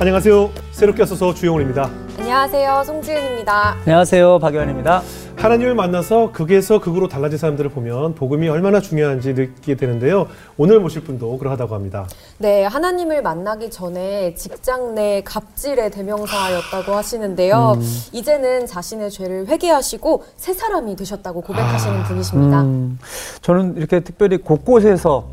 안녕하세요. 새롭게 와서서 주영훈입니다. 안녕하세요. 송지은입니다. 안녕하세요. 박연입니다. 하나님을 만나서 극에서 극으로 달라진 사람들을 보면 복음이 얼마나 중요한지 느끼게 되는데요. 오늘 모실 분도 그러하다고 합니다. 네, 하나님을 만나기 전에 직장 내 갑질의 대명사였다고 하시는데요. 이제는 자신의 죄를 회개하시고 새 사람이 되셨다고 고백하시는 분이십니다. 음, 저는 이렇게 특별히 곳곳에서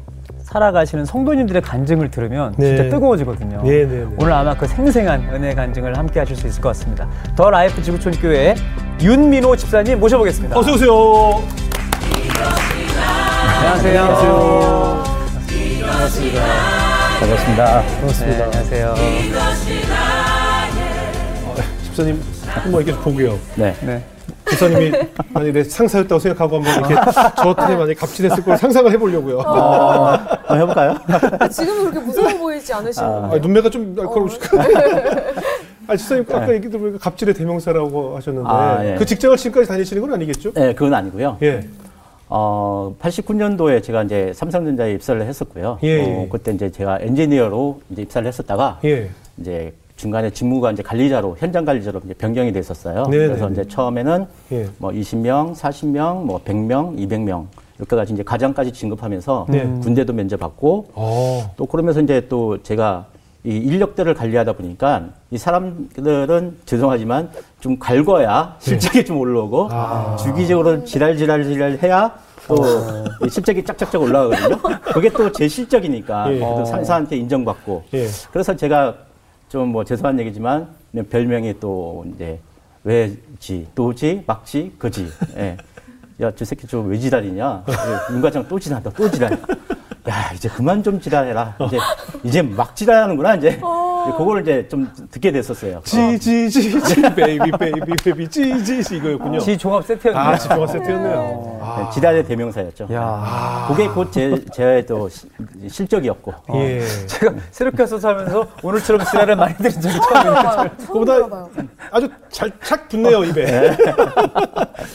살아가시는 성도님들의 간증을 들으면 네. 진짜 뜨거워지거든요. 네, 네, 네. 오늘 아마 그 생생한 은혜 간증을 함께 하실 수 있을 것 같습니다. 더 라이프 지구촌 교회 윤민호 집사님 모셔보겠습니다. 어서 오세요. 안녕하세요. 안녕하세요. 반갑습니다. 반갑습니다. 반갑습니다. 네, 안녕하세요. 집사님 한번 이렇게 보게요. 네. 네. 집사님이 만약에 내 상사였다고 생각하고 한번 이렇게 저한테 만약에 갑질했을 걸 상상을 해보려고요. 어, 한번 해볼까요? 지금은 그렇게 무서워 보이지 않으시는 아, 눈매가 좀 날카로우실까? 아, 집사님 아까 얘기 들어보니까 갑질의 대명사라고 하셨는데 아, 예. 그 직장을 지금까지 다니시는 건 아니겠죠? 네, 그건 아니고요. 예. 어, 89년도에 제가 이제 삼성전자에 입사를 했었고요. 예, 어, 예. 그때 이제 제가 엔지니어로 이제 입사를 했었다가 예. 이제 중간에 직무가 이제 관리자로 현장 관리자로 이제 변경이 됐었어요. 네, 그래서 네, 이제 처음에는 예. 뭐 20명, 40명, 뭐 100명, 200명 이렇게까지 이제 가장까지 진급하면서 네. 군대도 면제받고 어. 또 그러면서 이제 또 제가 이 인력들을 관리하다 보니까 이 사람들은 죄송하지만 좀 갈궈야 실적이 좀 올라오고 아. 주기적으로 지랄지랄지랄 해야 또이 실적이 짝짝짝 올라가거든요. 그게 또 제 실적이니까 예. 또 상사한테 인정받고 예. 그래서 제가 좀 뭐 죄송한 얘기지만 별명이 또 이제 왜 지 또 지 막 지 그지. 예. 야 저 새끼 좀 왜 지랄이냐? 예, 윤과장 또 지랄한다 또 지랄 야 이제 그만 좀 지랄해라 이제 이제 막 지랄하는구나 이제 이제 그거를 이제 좀 듣게 됐었어요 지지지지 baby baby baby 지지지 이거였군요. 지 종합 세트였네요. 아, 지표가 세트였네요. 아, 네, 지랄의 대명사였죠 야. 그게 곧 제 제 또 실적이었고 예. 제가 새롭게 와서 살면서 오늘처럼 지랄을 많이 들은 적이 처음이에요. 들어봐요. 아주 잘 착 붙네요 입에.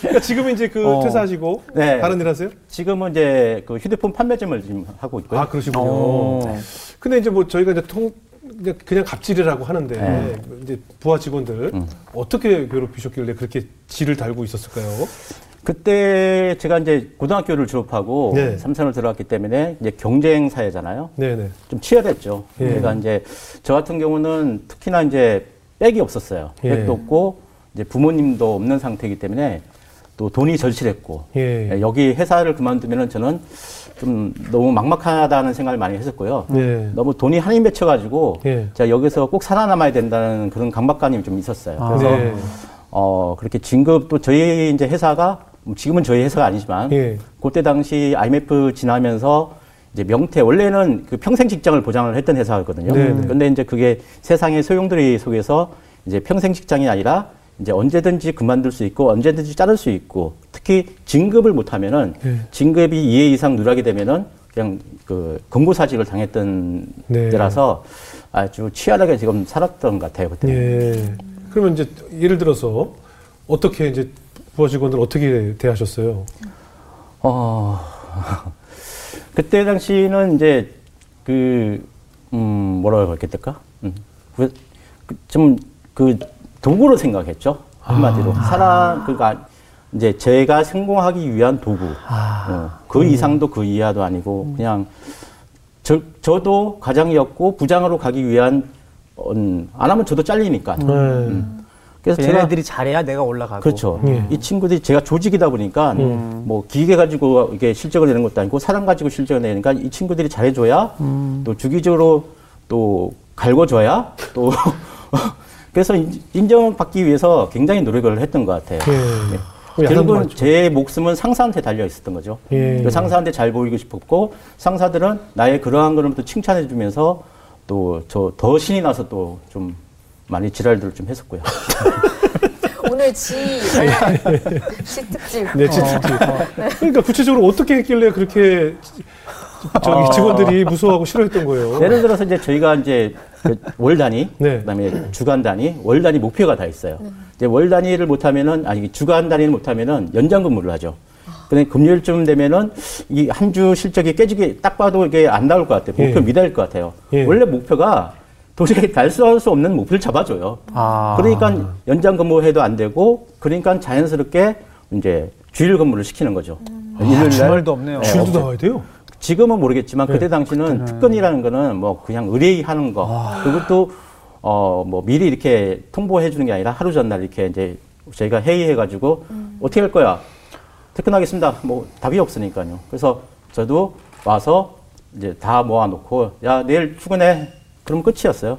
그러니까 지금 은 이제 그 어. 퇴사하시고 네. 다른 일 하세요? 지금은 이제 그 휴대폰 판매점을 지금 하고 있고요 아 그러시군요. 어. 근데 이제 뭐 저희가 이제 통 그냥- 그냥 갑질이라고 하는데 네. 이제 부하 직원들 어떻게 괴롭히셨길래 그렇게 질을 달고 있었을까요? 그때 제가 이제 고등학교를 졸업하고 네. 삼선을 들어갔기 때문에 이제 경쟁 사회잖아요. 네네. 좀 치열했죠. 예. 제가 이제 저 같은 경우는 특히나 이제 백이 없었어요. 예. 백도 없고 이제 부모님도 없는 상태이기 때문에 또 돈이 절실했고 예. 예, 여기 회사를 그만두면은 저는 좀 너무 막막하다는 생각을 많이 했었고요. 네. 너무 돈이 한이 맺혀가지고 예. 제가 여기서 꼭 살아남아야 된다는 그런 강박관이 좀 있었어요. 아. 그래서 네. 어, 그렇게 진급 또 저희 이제 회사가 뭐 지금은 저희 회사가 아니지만 예. 그때 당시 IMF 지나면서 이제 명태 원래는 그 평생 직장을 보장을 했던 회사였거든요. 네네. 근데 이제 그게 세상의 소용돌이 속에서 이제 평생 직장이 아니라 이제 언제든지 그만둘 수 있고 언제든지 자를 수 있고 특히 진급을 못하면은 예. 진급이 2회 이상 누락이 되면은 그냥 그 검고사직을 당했던 네. 때라서 아주 치열하게 지금 살았던 것 같아요 그때. 예. 그러면 이제 예를 들어서 어떻게 이제 부하 직원들 어떻게 대하셨어요? 어, 그때 당시는 이제 그, 음, 뭐라고 할게 될까? 음, 그, 그, 좀, 그, 도구로 생각했죠. 한마디로. 사람, 그니까, 이제 제가 성공하기 위한 도구. 어, 그 이상도 그 이하도 아니고, 그냥, 저, 저도 과장이었고, 부장으로 가기 위한, 음, 안 하면 저도 잘리니까. 네. 그래서 제가 얘네들이 잘해야 내가 올라가고. 그렇죠. 예. 이 친구들이 제가 조직이다 보니까 음. 뭐 기계 가지고 이게 실적을 내는 것도 아니고 사람 가지고 실적을 내니까 이 친구들이 잘해줘야 음. 또 주기적으로 또 갈궈줘야 또 그래서 인- 인정받기 위해서 굉장히 노력을 했던 것 같아요. 예. 네. 야단도 결국은. 제 목숨은 상사한테 달려 있었던 거죠. 예. 그래서 상사한테 잘 보이고 싶었고 상사들은 나의 그러한 거를 또 칭찬해 주면서 또 저 더 신이 나서 또 좀 많이 지랄들을 좀 했었고요. 오늘 지, 지 특집. 네, 진짜. 그러니까 구체적으로 어떻게 했길래 그렇게 저기 직원들이 무서워하고 싫어했던 거예요? 예를 들어서 이제 저희가 이제 그 월 단위, 네. 그다음에 주간 단위, 월 단위 목표가 다 있어요. 이제 월 단위를 못하면은 아니 주간 단위를 못하면은 연장 근무를 하죠. 근데 금요일쯤 되면은 이 한 주 실적이 깨지게 딱 봐도 이게 안 나올 것 같아요. 목표 예. 미달일 것 같아요. 예. 원래 목표가 도저히 달성할 수 없는 목표를 잡아줘요. 아. 그러니까 연장 근무해도 안 되고 그러니까 자연스럽게 이제 주일 근무를 시키는 거죠. 일요일 날 주말도 없네요. 네, 주일도. 나와야 돼요? 지금은 모르겠지만 네. 그때 당시는 특근이라는 거는 뭐 그냥 의뢰하는 거. 그것도 어 뭐 미리 이렇게 통보해 주는 게 아니라 하루 전날 이렇게 이제 저희가 회의해 가지고 어떻게 할 거야? 퇴근하겠습니다. 뭐 답이 없으니까요. 그래서 저도 와서 이제 다 모아놓고 야 내일 출근해. 그럼 끝이었어요.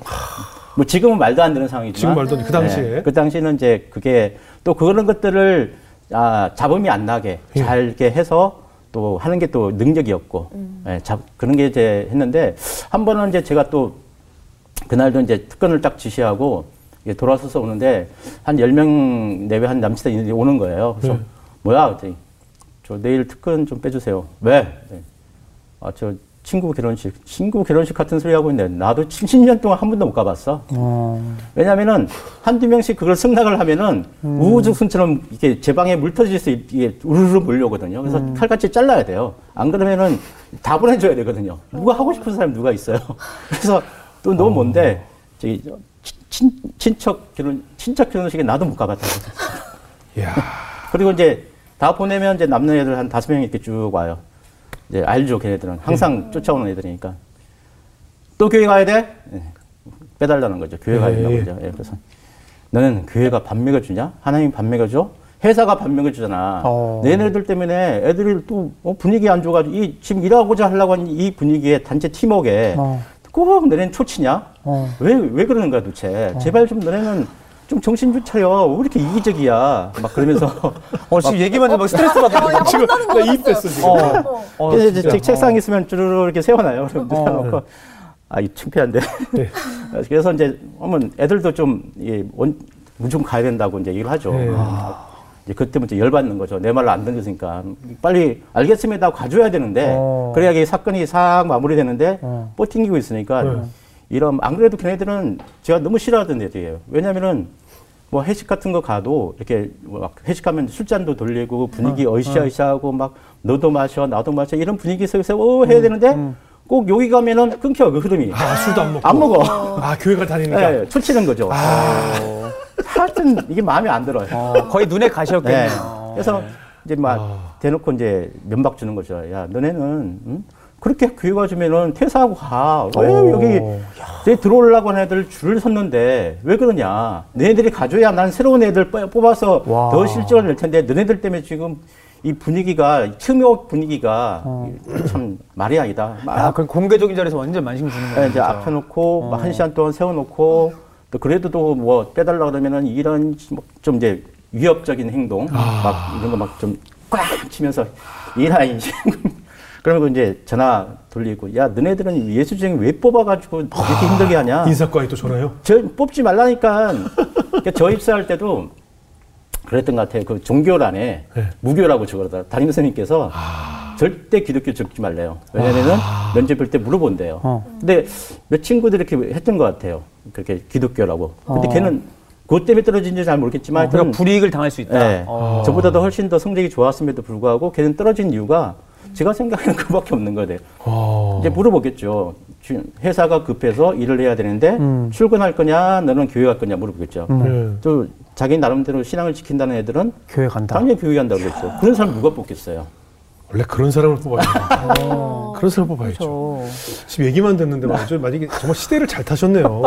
뭐 지금은 말도 안 되는 상황이지만. 지금 말도 안 돼. 그 당시에. 네, 그 당시는 이제 그게 또 그런 것들을 아, 잡음이 안 나게 예. 잘 이렇게 해서 또 하는 게 또 능력이었고 예, 잡, 그런 게 이제 했는데 한 번은 이제 제가 또 그날도 이제 특근을 딱 지시하고 이게 돌아서서 오는데 한 열 명 내외 한 남치들이 오는 거예요. 그래서 네. 뭐야? 그랬더니 저 내일 특근 좀 빼주세요. 왜? 네. 아, 저 친구 결혼식, 친구 결혼식 같은 소리 하고 있는데 나도 70년 동안 한 번도 못 가봤어. 어. 왜냐면은 한두 명씩 그걸 승낙을 하면은 우후죽순처럼 이게 제 방에 물 터지듯이 이게 우르르 몰려오거든요. 그래서 칼같이 잘라야 돼요. 안 그러면은 다 보내줘야 되거든요. 누가 하고 싶은 사람 누가 있어요. 그래서 또 너 뭔데 저기 저 친, 친척 결혼 친척 결혼식에 나도 못 가봤다고. 그리고 이제 다 보내면 이제 남는 애들 한 다섯 명 이렇게 쭉 와요. 이제 알죠, 걔네들은. 항상 쫓아오는 애들이니까. 또 교회 가야 돼? 예. 빼달라는 거죠. 교회 가야 된다고 예, 예. 그러죠. 예, 그래서 너는 교회가 밥 먹여주냐? 하나님 밥 먹여줘? 회사가 밥 먹여주잖아. 어. 내네들 때문에 애들이 또 어, 분위기 안 좋아가지고 이, 지금 일하고자 하려고 하는 이 분위기에 단체 팀워크에 어. 꼭 너네는 초치냐? 어. 왜, 왜 그러는 거야 도대체? 제발 좀 너네는 좀 정신 좀 차려. 왜 이렇게 이기적이야? 막 그러면서 어, 지금 얘기만 해도 막 스트레스 받아. 지금 나 이입됐어 지금. 어. 어, 그래서 이제 진짜. 제 책상 있으면 쭈르르 이렇게 세워놔요. 그럼 어. 누워놓고 아, 이 창피한데. 네. 그래서 이제 어머니 애들도 좀 예, 원, 무조건 가야 된다고 이제 얘기를 하죠. 네. 아, 이제 그때부터 열받는 거죠. 내 말을 안 듣으니까 빨리 알겠습니다 하고 가줘야 되는데 어. 그래야 이 사건이 싹 마무리되는데 어. 뻗팅기고 있으니까 네. 이런 안 그래도 걔네들은 제가 너무 싫어하던 애들이에요. 왜냐면은 뭐 회식 같은 거 가도 이렇게 막 회식하면 술잔도 돌리고 분위기 어, 어, 으쌰으쌰하고막 너도 마셔 나도 마셔 이런 분위기 속에서 오 음, 해야 되는데 꼭 여기 가면은 끊겨 그 흐름이 아 술도 안 먹고. 안 먹어. 아 교회가 다니니까. 예, 초치는 거죠. 아. 하여튼 이게 마음에 안 들어요. 어, 거의 눈에 네. 가시였겠네요. 그래서 이제 막 아. 대놓고 이제 면박 주는 거죠. 야, 너네는 응? 그렇게 교회 가주면은 퇴사하고 가. 왜 오. 여기 내 들어오려고 하는 애들 줄을 섰는데 왜 그러냐? 너네들이 가줘야 난 새로운 애들 뽑- 뽑아서 와. 더 실적을 낼 텐데 너네들 때문에 지금 이 분위기가 틈욕 분위기가 참 말이 아니다. 막 야, 그 공개적인 자리에서 완전 만신 주는 예, 거예요. 이제 앞혀놓고 막한 시간 동안 세워놓고 또 그래도 또 뭐 빼달라 그러면은 이런 뭐좀 이제 위협적인 행동 막 이런 거 막 좀 꽉 치면서 이나 이제 그러면 이제 전화 돌리고 야 너네들은 예수 중에 왜 뽑아가지고 이렇게 힘들게 하냐 인사과에 또 전화요. 저 뽑지 말라니까 그러니까 저 입사할 때도 그랬던 것 같아요 그 종교란에 네. 무교라고 적어다 담임 선생님께서 절대 기독교 적지 말래요. 왜냐면은 면접 볼 때 물어본대요. 어. 근데 몇 친구들이 이렇게 했던 것 같아요. 그렇게 기독교라고. 근데 어. 걔는 그것 때문에 떨어진지 잘 모르겠지만 어, 그러니까 불이익을 당할 수 있다. 네. 어. 저보다도 훨씬 더 성적이 좋았음에도 불구하고 걔는 떨어진 이유가 제가 생각하는 그밖에 없는 거예요. 어. 이제 물어보겠죠. 주- 회사가 급해서 일을 해야 되는데 음. 출근할 거냐, 너는 교회 갈 거냐 물어보겠죠. 네. 또 자기 나름대로 신앙을 지킨다는 애들은 교회 간다. 당연히 교회 간다고 그랬죠. 그런 사람 누가 뽑겠어요? 원래 그런 사람을 뽑아야 돼. 어. 그런 사람 뽑아야죠. 그렇죠. 지금 얘기만 듣는데 말이죠. 만약에 정말 시대를 잘 타셨네요.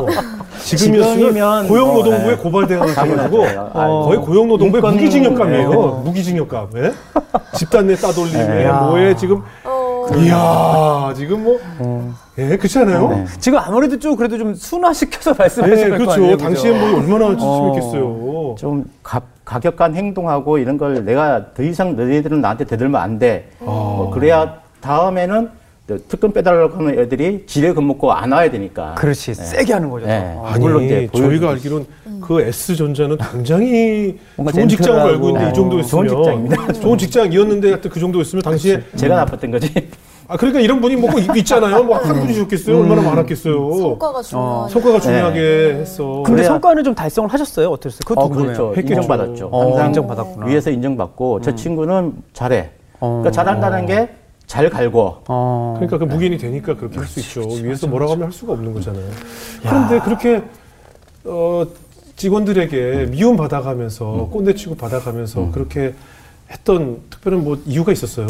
지금이었으면 고용노동부에 뭐, 네. 고발돼가지고 어, 거의 고용노동부의 무기징역감이에요. 네. 무기징역감. 예? 집단 내 따돌림에 네. 뭐에 지금 어, 이야 지금 뭐 예, 그렇지 않아요? 네. 지금 아무래도 좀 그래도 좀 순화시켜서 네, 말씀하시는 거 그렇죠. 아니에요? 당시에 뭐 얼마나 어. 찜찜했겠어요. 좀 가, 가격 간 행동하고 이런 걸 내가 더 이상 너희들은 나한테 대들면 안 돼. 아. 뭐 그래야 다음에는 또 특권 빼달라고 하는 애들이 지뢰 겁먹고 안 와야 되니까. 그렇지 세게 하는 거죠. 네. 어. 아니, 물론 이제 저희가 알기로는 그 S전자는 굉장히 뭔가 좋은 직장을. 알고 있는데 이 정도였으면 좋은 직장입니다. 좋은 직장이었는데 하여튼 그 정도였으면 당시에 제가 나빴던 거지. 아 그러니까 이런 분이 뭐 있- 있잖아요. 뭐한 분이셨겠어요. 얼마나 많았겠어요. 성과가 중요한. 성과가 중요하게 했어. 근데 그래야- 성과는 좀 달성을 하셨어요? 어땠어요? 그것도 어, 궁금해요. 그렇죠. 했겠죠. 인정받았죠. 어, 항상 인정받았구나. 위에서 인정받고 저 친구는 잘해. 어. 그러니까 잘한다는 게 잘 갈고 어. 그러니까 그 무기인이 되니까 그렇게 할 수 있죠. 위에서 뭐라고 하면 할 수가 없는 거잖아요. 그런데 그렇게 어, 직원들에게 미움 받아가면서 꼰대치고 받아가면서 그렇게 했던 특별한 뭐 이유가 있었어요?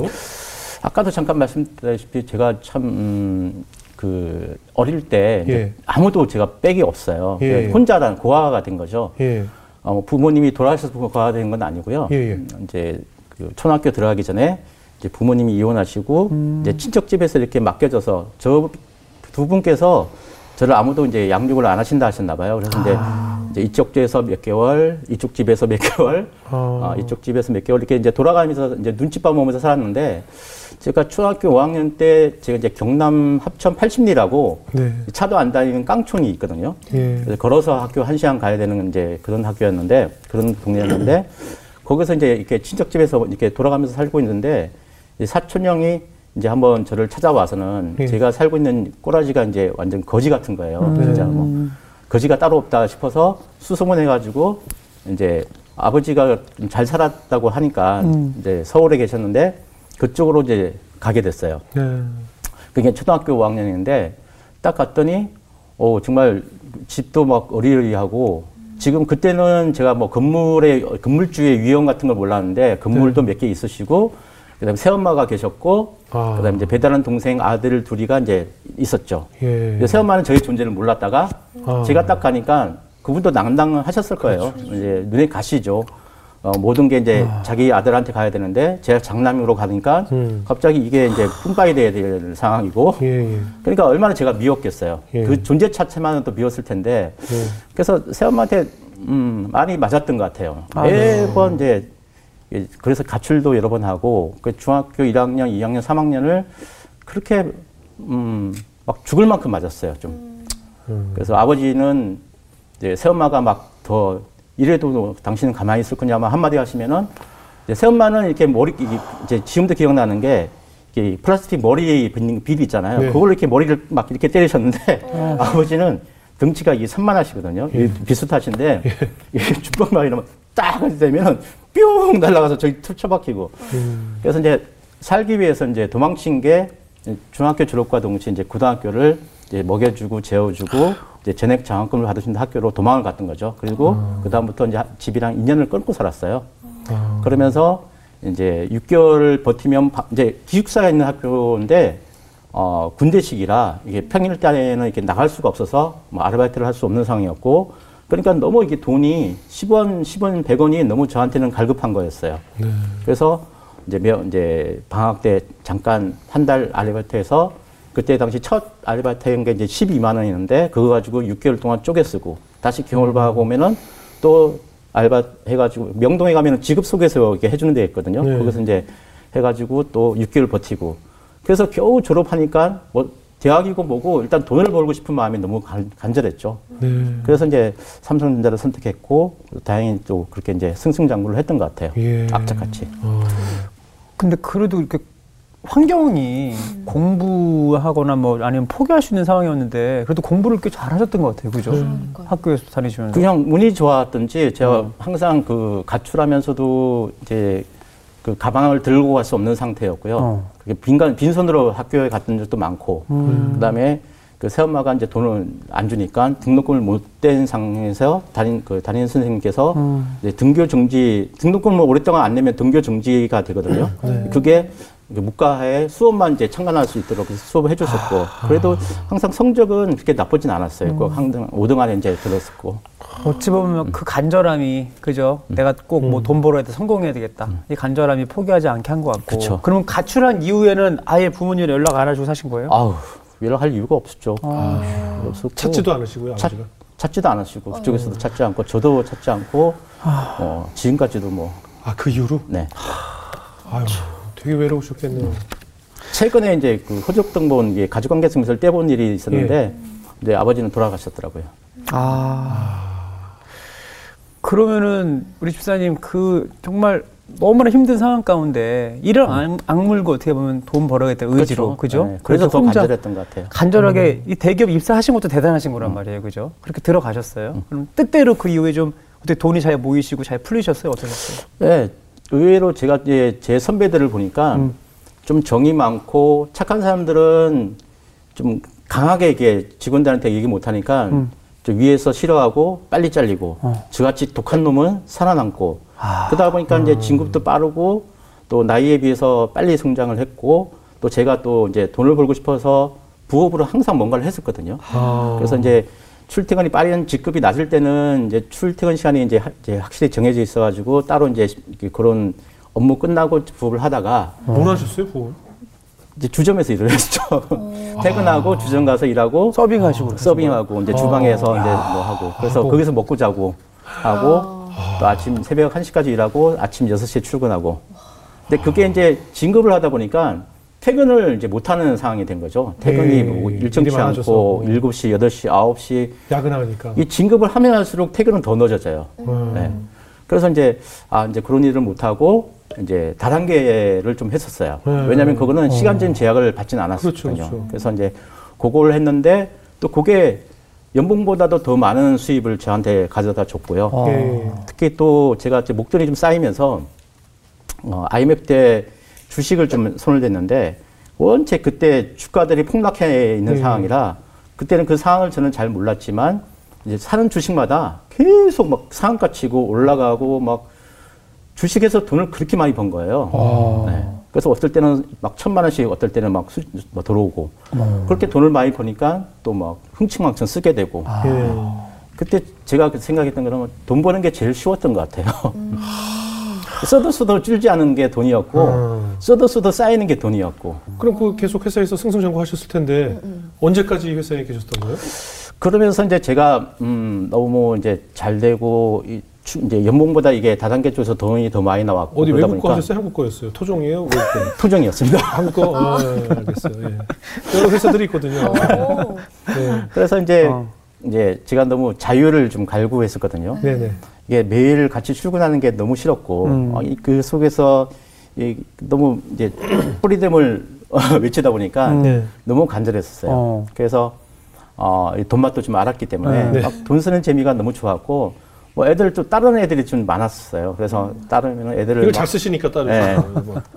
아까도 잠깐 말씀드렸다시피 제가 참, 음, 그, 어릴 때 예. 아무도 제가 백이 없어요. 예. 혼자란 고아가 된 거죠. 예. 어, 뭐 부모님이 돌아가셔서 고아가 된 건 아니고요. 예, 예. 음, 이제 그 초등학교 들어가기 전에 이제 부모님이 이혼하시고 음. 이제 친척 집에서 이렇게 맡겨져서 저 두 분께서 저를 아무도 이제 양육을 안 하신다 하셨나 봐요. 그래서 이제, 아. 이제 이쪽 집에서 몇 개월, 이쪽 집에서 몇 개월, 아. 어, 이쪽 집에서 몇 개월 이렇게 이제 돌아가면서 이제 눈치밥 먹으면서 살았는데 제가 초등학교 5학년 때 제가 이제 경남 합천 80리라고 네. 차도 안 다니는 깡촌이 있거든요. 예. 그래서 걸어서 학교 한 시간 가야 되는 이제 그런 학교였는데 그런 동네였는데 거기서 이제 이렇게 친척집에서 이렇게 돌아가면서 살고 있는데 이 사촌 형이 이제 한번 저를 찾아와서는 예. 제가 살고 있는 꼬라지가 이제 완전 거지 같은 거예요. 진짜 뭐 거지가 따로 없다 싶어서 수소문 해 가지고 이제 아버지가 좀잘 살았다고 하니까 이제 서울에 계셨는데 그쪽으로 이제 가게 됐어요. 네. 그게 초등학교 5학년인데 딱 갔더니 어 정말 집도 막 어리어리하고 지금 그때는 제가 뭐 건물의 건물주의 위험 같은 걸 몰랐는데 건물도 몇개 있으시고 그다음에 새엄마가 계셨고 아. 그다음에 이제 배다른 동생 아들 둘이가 이제 있었죠. 예. 새엄마는 저희 존재를 몰랐다가 아. 제가 딱 가니까 그분도 낭당하셨을 거예요. 이제 눈에 가시죠. 어, 모든 게 이제 자기 아들한테 가야 되는데 제가 장남으로 가니까 음. 갑자기 이게 이제 뿜빠이 돼야 될 상황이고 예, 예. 그러니까 얼마나 제가 미웠겠어요. 예. 그 존재 자체만은 또 미웠을 텐데 예. 그래서 새엄마한테 음, 많이 맞았던 것 같아요. 아, 네. 매번 이제 예, 그래서 가출도 여러 번 하고 그 중학교 1학년, 2학년, 3학년을 그렇게 음, 막 죽을 만큼 맞았어요. 좀. 음. 그래서 아버지는 이제 새엄마가 막 더 이래도 당신은 가만히 있을 거냐마 한마디 하시면은 이제 새엄마는 이렇게 머리 이제 지금도 기억나는 게 이게 플라스틱 머리에 빗는 빌 있잖아요. 네. 그걸로 이렇게 머리를 막 이렇게 때리셨는데 아버지는 등치가 이게 산만하시거든요. 예. 비슷하신데 이게 주먹만 이러면 딱 되면은 뿅 날아가서 저기 툭 쳐박히고. 음. 그래서 이제 살기 위해서 이제 도망친 게 중학교 졸업과 동시에 이제 고등학교를 이제 먹여주고 재워주고 이제 전액 장학금을 받으신 학교로 도망을 갔던 거죠. 그리고 그 다음부터 이제 집이랑 인연을 끊고 살았어요. 아. 그러면서 이제 6개월 버티면 바- 이제 기숙사가 있는 학교인데 어, 군대식이라 이게 평일 때는 이렇게 나갈 수가 없어서 뭐 아르바이트를 할 수 없는 상황이었고 그러니까 너무 이게 돈이 10원, 10원, 100원이 너무 저한테는 갈급한 거였어요. 네. 그래서 이제 몇, 이제 방학 때 잠깐 한 달 아르바이트해서 그때 당시 첫 아르바이트인 게 이제 12만 원이었는데 그거 가지고 6개월 동안 쪼개 쓰고 다시 경월바하고 오면은 또 알바 해가지고 명동에 가면은 지급 소개서 이렇게 해주는 데 있거든요. 네. 거기서 이제 해가지고 또 6개월 버티고 그래서 겨우 졸업하니까 뭐 대학이고 뭐고 일단 돈을 벌고 싶은 마음이 너무 간, 간절했죠. 네. 그래서 이제 삼성전자를 선택했고 다행히 또 그렇게 이제 승승장구를 했던 것 같아요. 예. 악착같이. 어. 근데 그래도 이렇게 환경이 공부하거나 뭐 아니면 포기할 수 있는 상황이었는데 그래도 공부를 꽤 잘하셨던 것 같아요, 그죠? 그러니까요. 학교에서 다니시면서. 그냥 운이 좋았던지 제가 항상 그 가출하면서도 이제 그 가방을 들고 갈 수 없는 상태였고요. 어. 그게 빈간 빈손으로 학교에 갔던 적도 많고 음. 그다음에 그 새엄마가 이제 돈을 안 주니까 등록금을 못 뗀 상황에서 담임 그 담임 선생님께서 음. 등교 정지 등록금을 오랫동안 안 내면 등교 정지가 되거든요. 네. 그게 무과에 수업만 이제 참관할 수 있도록 수업을 해줬었고 그래도 항상 성적은 그렇게 나쁘진 않았어요. 꼭 항상 5등 안에 이제 들었었고. 어찌 보면 그 간절함이 그죠? 내가 꼭 뭐 돈 벌어야 돼 성공해야 되겠다. 이 간절함이 포기하지 않게 한 것 같고. 그쵸. 그러면 가출한 이후에는 아예 부모님 연락 안 하시고 사신 거예요? 아우 연락할 이유가 없었죠. 아. 없었고 찾지도 않으시고요, 찾. 찾지도 않으시고 그쪽에서도 찾지 않고 저도 찾지 않고 어, 지금까지도 뭐 아, 그 이후로? 네. 아유, 되게 외로우셨겠네요. 최근에 이제 그 호적 등본 이게 가족관계 증명서를 떼본 일이 있었는데 이제 아버지는 돌아가셨더라고요. 아. 그러면은 우리 집사님 그 정말 너무나 힘든 상황 가운데 이런 악, 악물고 어떻게 보면 돈 벌어야겠다 의지로 그죠? 네, 그래서 더 간절했던 것 같아요. 간절하게 이 대기업 입사하신 것도 대단하신 거란 말이에요, 그죠? 그렇게 들어가셨어요. 그럼 뜻대로 그 이후에 좀 어떻게 돈이 잘 모이시고 잘 풀리셨어요? 어떠셨어요? 네, 의외로 제가 이제 제 선배들을 보니까 음. 좀 정이 많고 착한 사람들은 좀 강하게 이게 직원들한테 얘기 못 하니까 음. 저 위에서 싫어하고 빨리 잘리고 어. 저같이 독한 놈은 살아남고 그러다 보니까 이제 진급도 빠르고 또 나이에 비해서 빨리 성장을 했고 또 제가 또 이제 돈을 벌고 싶어서 부업으로 항상 뭔가를 했었거든요. 아. 그래서 이제 출퇴근이 빠른 직급이 낮을 때는 이제 출퇴근 시간이 이제, 하- 이제 확실히 정해져 있어가지고 따로 이제 그런 업무 끝나고 부업을 하다가 뭘 하셨어요, 보험? 이제 주점에서 일을 했죠. 퇴근하고 주점 가서 일하고 서빙하시고 서빙하고 이제 주방에서 이제 뭐 하고. 그래서 거기서 먹고 자고 하고 또 아침 새벽 1시까지 일하고 아침 6시에 출근하고. 근데 그게 이제 진급을 하다 보니까 퇴근을 이제 못 하는 상황이 된 거죠. 퇴근이 네, 뭐 일정치. 않고 7시, 8시, 9시 야근하니까. 이 진급을 하면 할수록 퇴근은 더 늦어져요. 음. 네. 그래서 이제 아 이제 그런 일을 못 하고 이제 다단계를 좀 했었어요. 네. 왜냐하면 그거는 시간제한 제약을 받지는 않았거든요. 그렇죠, 그렇죠. 그래서 이제 그걸 했는데 또 그게 연봉보다도 더 많은 수입을 저한테 가져다 줬고요. 어. 예. 특히 또 제가 이제 목돈이 좀 쌓이면서 어, IMF 때 주식을 좀 손을 댔는데 원체 그때 주가들이 폭락해 있는 네. 상황이라 그때는 그 상황을 저는 잘 몰랐지만 이제 사는 주식마다 계속 막 상한가 치고 올라가고 막 주식에서 돈을 그렇게 많이 번 거예요. 네. 그래서 어떨 때는 막 천만 원씩 어떨 때는 막 수, 뭐 들어오고 그렇게 돈을 많이 버니까 또 막 흥청망청 쓰게 되고 예. 그때 제가 그 생각했던 거는 돈 버는 게 제일 쉬웠던 것 같아요. 써도 써도 줄지 않은 게 돈이었고 음. 써도 써도 쌓이는 게 돈이었고 그럼 그 계속 회사에서 승승장구 하셨을 텐데 언제까지 이 회사에 계셨던 거예요? 그러면서 이제 제가 음 너무 이제 잘 되고 이 추- 이제 연봉보다 이게 다단계 쪽에서 돈이 더 많이 나왔고 어디 외국 거 보니까 하셨어요? 한국 거였어요? 토종이에요? 외국 거? 토종이었습니다. 한국 거? 아, 예, 알겠어요. 예. 여러 회사들이 있거든요. 오. 네. 그래서 이제 어. 이제 제가 너무 자유를 좀 갈구했었거든요. 네네. 이게 매일 같이 출근하는 게 너무 싫었고 음. 어, 이- 그 속에서 이 너무 이제 뿌리됨을 외치다 보니까 음. 네. 너무 간절했었어요. 어. 그래서 어, 이 돈맛도 좀 알았기 때문에 네. 막돈 쓰는 재미가 너무 좋았고 뭐 애들 또 다른 애들이 좀 많았어요. 그래서 따르면 애들을 이걸 막 잘 쓰시니까 따로. 네.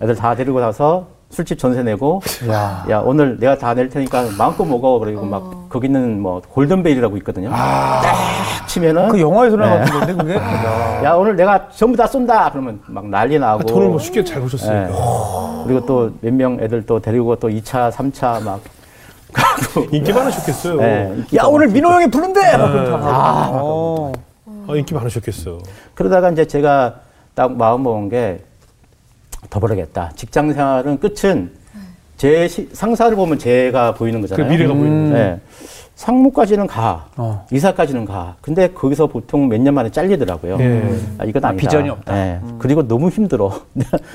애들 다 데리고 나서 술집 전세 내고 야. 야 오늘 내가 다 낼 테니까 마음껏 먹어 그리고 막 거기는 뭐 골든벨이라고 있거든요. 딱 치면은 그 영화에서 네. 나왔던 건데 그게. 야. 야 오늘 내가 전부 다 쏜다 그러면 막 난리 나고 아, 돈을 뭐 쉽게 잘 버셨어요. 예. 그리고 또 몇 명 애들 또 데리고 또 2차, 3차 막 인기 많으셨겠어요. 예, 야 오늘 민호 형이 부른대. 막 네. 그렇다고. 아, 어. 아, 인기 많으셨겠어. 그러다가 이제 제가 딱 마음 먹은 게 더 벌어야겠다. 직장 생활은 끝은 제 시- 상사를 보면 제가 보이는 그 거잖아요. 미래가 보이는 거죠. 네. 상무까지는 가. 어. 이사까지는 가. 근데 거기서 보통 몇 년 만에 잘리더라고요. 예. 아, 이건 아, 아니다. 비전이 없다. 예. 그리고 너무 힘들어.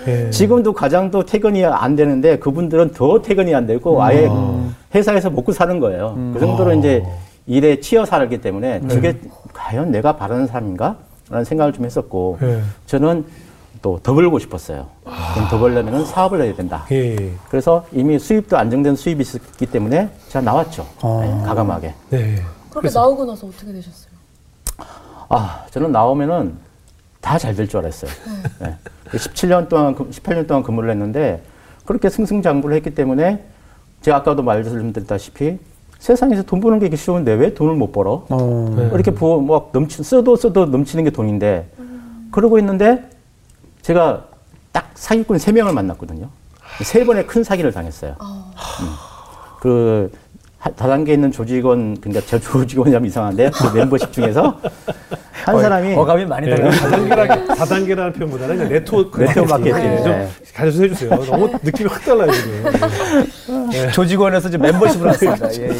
예. 지금도 과장도 퇴근이 안 되는데 그분들은 더 퇴근이 안 되고 아예 회사에서 먹고 사는 거예요. 그 정도로 이제 일에 치여 살기 때문에 저게 과연 내가 바라는 삶인가? 라는 생각을 좀 했었고 예. 저는 또 더 벌고 싶었어요. 그럼 더 벌려면 사업을 해야 된다. 예. 그래서 이미 수입도 안정된 수입이 있었기 때문에 제가 나왔죠. 네, 가감하게. 네. 그렇게 나오고 나서 어떻게 되셨어요? 아, 저는 나오면은 다 잘 될 줄 알았어요. 네. 17년 동안, 그- 18년 동안 근무를 했는데 그렇게 승승장구를 했기 때문에 제가 아까도 말씀드렸다시피 세상에서 돈 버는 게 이렇게 쉬운데 왜 돈을 못 벌어? 어. 네. 이렇게 부어, 막 넘치, 써도 써도 넘치는 게 돈인데 그러고 있는데 제가 딱 사기꾼 세명을 만났거든요. 세 번의 큰 사기를 당했어요. 음. 그 하- 다단계에 있는 조직원, 그러니까 저 조직원이라면 이상한데 그 멤버십 중에서 한 사람이 어감이 많이 예. 달라. 다단계라, 다단계라는 표현보다는 네트워크 네트워크 마케팅. 마케팅. 좀 네. 가르쳐 해주세요. 너무 느낌이 확 달라요, 지금. 예. 조직원에서 이제 멤버십을 왔습니다. 예, 예.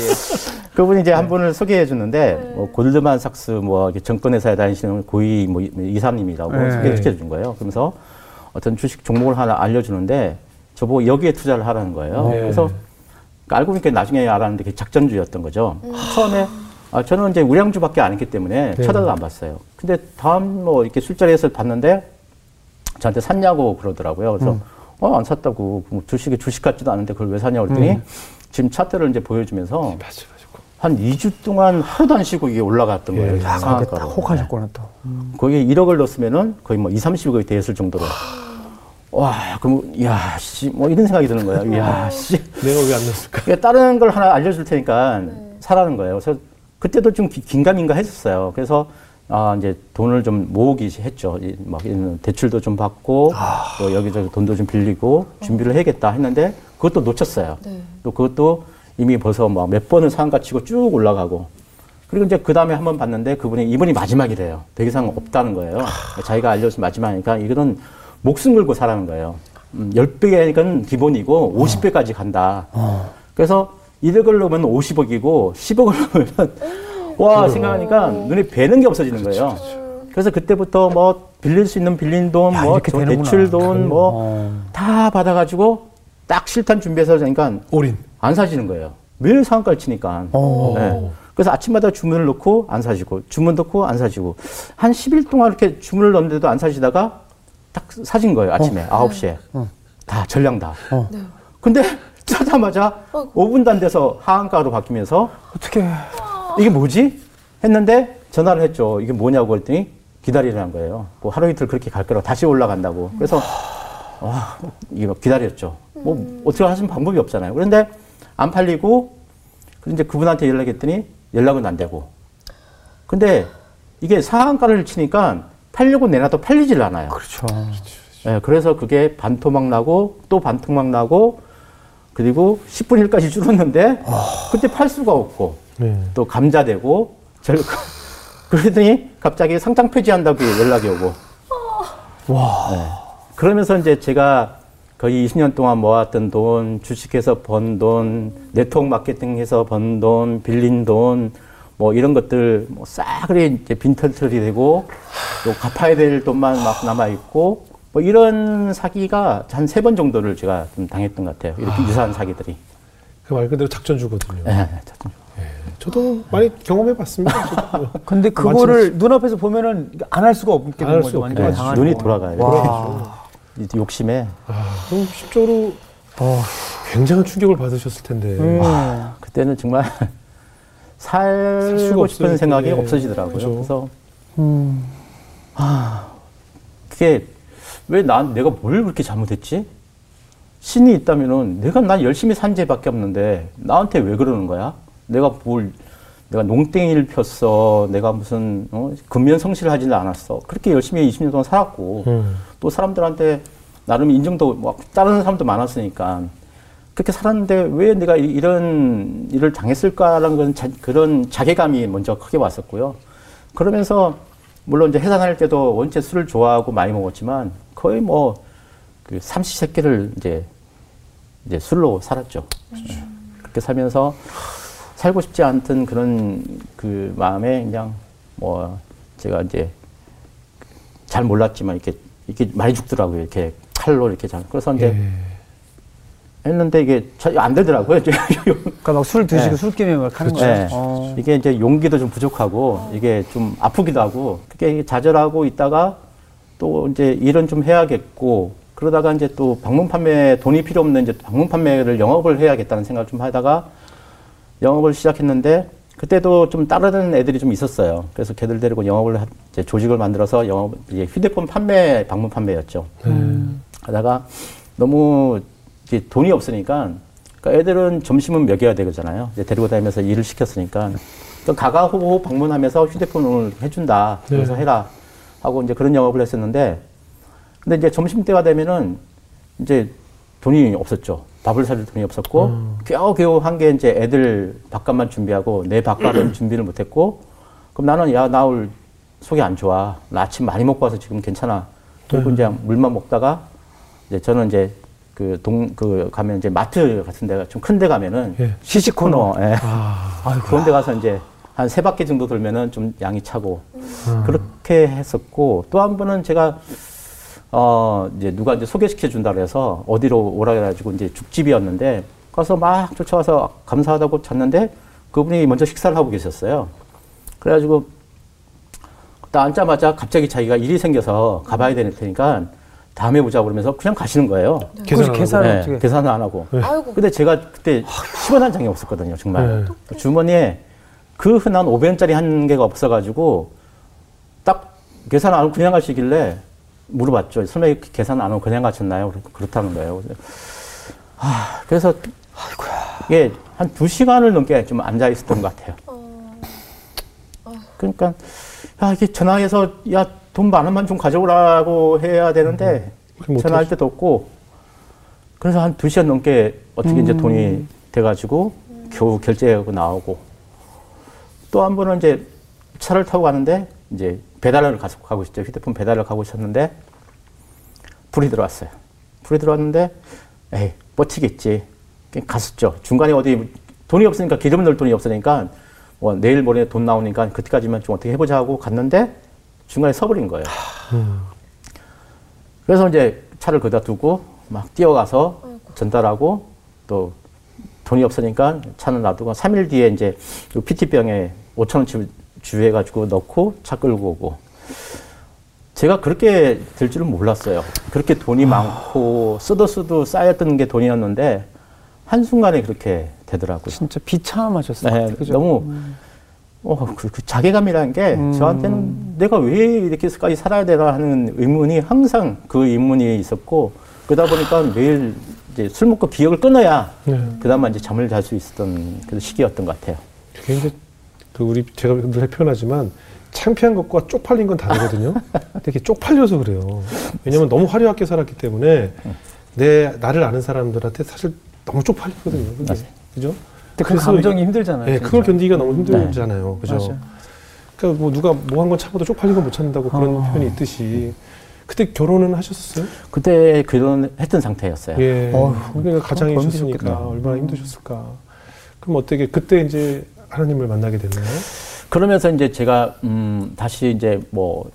그분이 이제 한 분을 소개해 주는데 뭐 골드만 삭스 뭐 이렇게 정권회사에 다니시는 고위 뭐 이사님이라고 네. 소개해 준 거예요. 그러면서 어떤 주식 종목을 하나 알려주는데 저보고 여기에 투자를 하라는 거예요. 네. 그래서 알고 보니까 나중에 알았는데 그게 작전주였던 거죠. 처음에 아, 저는 이제 우량주밖에 안 했기 때문에 네. 쳐다도 안 봤어요. 근데 다음 뭐 이렇게 술자리에서 봤는데 저한테 샀냐고 그러더라고요. 그래서 어, 안 샀다고. 뭐 주식이 주식 같지도 않은데 그걸 왜 사냐고 그랬더니 지금 차트를 이제 보여주면서 맞아, 맞아. 한 2주 동안 하루도 안 쉬고 이게 올라갔던 거예요. 예. 야, 그렇게 딱 상한가로. 혹하셨구나 또. 거기에 1억을 넣었으면은 거의 뭐 2, 30억이 됐을 정도로. 와, 그럼, 야, 씨, 뭐 이런 생각이 드는 거예요. 야, 씨. 내가 왜 안 넣었을까? 그러니까 다른 걸 하나 알려줄 테니까 사라는 거예요. 그래서 그때도 좀 기- 긴가민가 했었어요. 그래서 아, 이제 돈을 좀 모으기 했죠. 이- 막 이런 대출도 좀 받고 또 여기저기 돈도 좀 빌리고 준비를 해야겠다 했는데 그것도 놓쳤어요. 네. 또 그것도 이미 벌써 막 몇 번을 상한가 치고 쭉 올라가고 그리고 이제 그 다음에 한번 봤는데 그분이 이번이 마지막이래요. 더 이상 없다는 거예요. 자기가 알려준 마지막이니까 이거는 목숨 걸고 사라는 거예요. 음, 10배가 기본이고 50배까지 간다. 그래서 1억을 넣으면 50억이고 10억을 넣으면 와 생각하니까 눈에 뵈는 게 없어지는 거예요. 그래서 그때부터 뭐 빌릴 수 있는 빌린 돈, 야, 뭐. 대출 돈, 뭐 어. 다 받아가지고 딱 실탄 준비해서 그러니까 올인. 안 사시는 거예요. 매일 상한가를 치니까. 어. 네. 그래서 아침마다 주문을 넣고 안 사시고, 주문 넣고 안 사시고, 한 10일 동안 이렇게 주문을 넣는데도 안 사시다가 딱 사신 거예요, 아침에. 아홉 시에 다, 전량 다. 어. 네. 근데 짜자마자 5분도 안 돼서 하한가로 바뀌면서 어떻게 이게 뭐지? 했는데 전화를 했죠. 이게 뭐냐고 했더니 기다리라는 거예요. 뭐 하루 이틀 그렇게 갈 거라고 다시 올라간다고. 그래서 와, 이게 막 기다렸죠. 뭐 어떻게 하시는 방법이 없잖아요. 그런데 안 팔리고 이제 그분한테 연락했더니 연락은 안 되고. 근데 이게 상한가를 치니까 팔려고 내놔도 팔리질 않아요. 그렇죠. 예, 그래서 그게 반토막 나고 또 반토막 나고 그리고 10분 1까지 줄었는데 그때 팔 수가 없고 네. 또 감자되고 절 그러더니 갑자기 상장 폐지한다고 연락이 오고 와 그러면서 이제 제가 거의 20년 동안 모았던 돈 주식해서 번 돈 네트워크 마케팅해서 번 돈 빌린 돈 뭐 이런 것들 뭐 싸그리 이제 빈털털이 되고 또 갚아야 될 돈만 막 남아 있고 뭐 이런 사기가 한 세 번 정도를 제가 좀 당했던 것 같아요 이렇게 유사한 사기들이 그 말 그대로 작전주거든요. 예, 예, 저도 많이 경험해봤습니다. 저도. 근데 그거를 눈앞에서 보면은 안 할 수가 없게 되는 수 거죠. 없게 당하는 눈이. 돌아가요 와. 이 욕심에 아, 그럼 실제로 어, 굉장한 충격을 받으셨을 텐데. 음. 그때는 정말 살 살고 싶은. 생각이 예. 없어지더라고요. 그죠. 그래서 음. 그게 왜 난 내가 뭘 그렇게 잘못했지? 신이 있다면은 내가 난 열심히 산 죄밖에 없는데 나한테 왜 그러는 거야? 내가 뭘 내가 농땡이를 폈어. 내가 무슨 어? 근면성실을 하지는 않았어. 그렇게 열심히 20년 동안 살았고 음. 또 사람들한테 나름 인정도 막 따르는 사람도 많았으니까 그렇게 살았는데 왜 내가 이- 이런 일을 당했을까라는 건 자- 그런 자괴감이 먼저 크게 왔었고요. 그러면서 물론 이제 해산할 때도 원체 술을 좋아하고 많이 먹었지만 거의 뭐 그 삼시세끼를 이제 이제 술로 살았죠. 예. 그렇게 살면서 살고 싶지 않던 그런 그 마음에 그냥 뭐 제가 이제 잘 몰랐지만 이렇게 이렇게 많이 죽더라고요. 이렇게 칼로 이렇게 잘. 그래서 이제 예. 했는데 이게 잘안 되더라고요. 그러니까 막 술 드시고 네. 술김에 막 하는 그렇죠. 거예요. 네. 어. 이게 이제 용기도 좀 부족하고 이게 좀 아프기도 하고 그게 좌절하고 있다가 또 이제 일은 좀 해야겠고 그러다가 이제 또 방문 판매 돈이 필요 없는 이제 방문 판매를 영업을 해야겠다는 생각을 좀 하다가 영업을 시작했는데 그때도 좀 따르는 애들이 좀 있었어요. 그래서 걔들 데리고 영업을 하- 이제 조직을 만들어서 영업 이제 휴대폰 판매 방문 판매였죠. 하다가 너무 이제 돈이 없으니까 그러니까 애들은 점심은 먹여야 되잖아요. 이제 데리고 다니면서 일을 시켰으니까 또 가가호호 방문하면서 휴대폰을 해준다. 그래서 네. 해라 하고 이제 그런 영업을 했었는데 근데 이제 점심 때가 되면은 이제 돈이 없었죠. 밥을 사줄 돈이 없었고 겨우겨우 한 게 이제 애들 밥값만 준비하고 내 밥값은 준비를 못했고 그럼 나는 야 나 오늘 속이 안 좋아. 나 아침 많이 먹고 와서 지금 괜찮아. 그리고 이제 물만 먹다가 이제 저는 이제 그 동 그 가면 이제 마트 같은 데가 좀 큰 데 가면은 예. 시식 코너 예. 아, 그런 데 가서 이제 한 세 바퀴 정도 돌면은 좀 양이 차고 그렇게 했었고 또 한 번은 제가 어 이제 누가 이제 소개시켜 준다 그래서 어디로 오라 그래가지고 이제 죽집이었는데 가서 막 쫓아와서 감사하다고 잤는데 그분이 먼저 식사를 하고 계셨어요. 그래가지고 딱 앉자마자 갑자기 자기가 일이 생겨서 가봐야 되는 테니까 다음에 보자 그러면서 그냥 가시는 거예요. 계산 안 하고. 계산을 네, 어떻게 계산을 안 하고. 아이고. 근데 제가 그때 10원 한 장이 없었거든요, 정말. 네. 주머니에 그 흔한 500원짜리 한 개가 없어가지고 딱 계산 안 하고 그냥 가시길래 물어봤죠. 설마 이렇게 계산 안 하고 그냥 가셨나요? 그렇다는 거예요. 그래서, 아, 그래서 이게 한 두 시간을 넘게 좀 앉아 있었던 것 같아요. 그러니까 야 이게 전화해서 야 돈 만 원만 좀 가져오라고 해야 되는데 그럼 어떡하지? 전화할 때도 없고. 그래서 한 두 시간 넘게 어떻게 이제 돈이 돼가지고 겨우 결제하고 나오고. 또 한 번은 이제 차를 타고 가는데 이제 배달을 가서 가고 있었죠. 휴대폰 배달을 가고 있었는데 불이 들어왔어요. 불이 들어왔는데 에이 버티겠지. 갔었죠. 중간에 어디 돈이 없으니까 기름 넣을 돈이 없으니까 뭐 내일 모레 돈 나오니까 그때까지만 좀 어떻게 해보자 하고 갔는데 중간에 서버린 거예요. 그래서 이제 차를 거기다 두고 막 뛰어가서 전달하고 또 돈이 없으니까 차는 놔두고 3일 뒤에 이제 그 PT병에 5천 원치 주해가지고 넣고 차 끌고 오고 제가 그렇게 될 줄은 몰랐어요. 그렇게 돈이 많고 쓰도 쓰도 쌓였던 게 돈이었는데 한순간에 그렇게 되더라고요. 진짜 비참하셨어요. 네, 그죠? 너무 어, 그, 그 자괴감이라는 게 음. 저한테는 내가 왜 이렇게까지 살아야 되나 하는 의문이 항상 그 의문이 있었고 그러다 보니까 매일 이제 술 먹고 기억을 끊어야 네. 그나마 이제 잠을 잘 수 있었던 그 시기였던 것 같아요. 그게 이제 그 우리 제가 늘 표현하지만 창피한 것과 쪽팔린 건 다르거든요. 되게 쪽팔려서 그래요. 왜냐면 너무 화려하게 살았기 때문에 내 나를 아는 사람들한테 사실 너무 쪽팔리거든요. 그게. 맞아요. 그죠? 근데 그 감정이 힘들잖아요. 네, 진짜. 그걸 견디기가 너무 힘들잖아요. 그죠? 맞아요. 그러니까 뭐 누가 뭐 한 건 참아도 쪽팔린 건 못 참는다고 그런 어. 표현이 있듯이 그때 결혼은 하셨었어요? 그때 결혼했던 상태였어요. 예. 어휴, 그러니까 가장이 힘드셨겠다. 얼마나 힘드셨을까. 그럼 어떻게 그때 이제 하나님을 만나게 됐나요? 그러면서 이제 제가 음, 다시 이제 뭐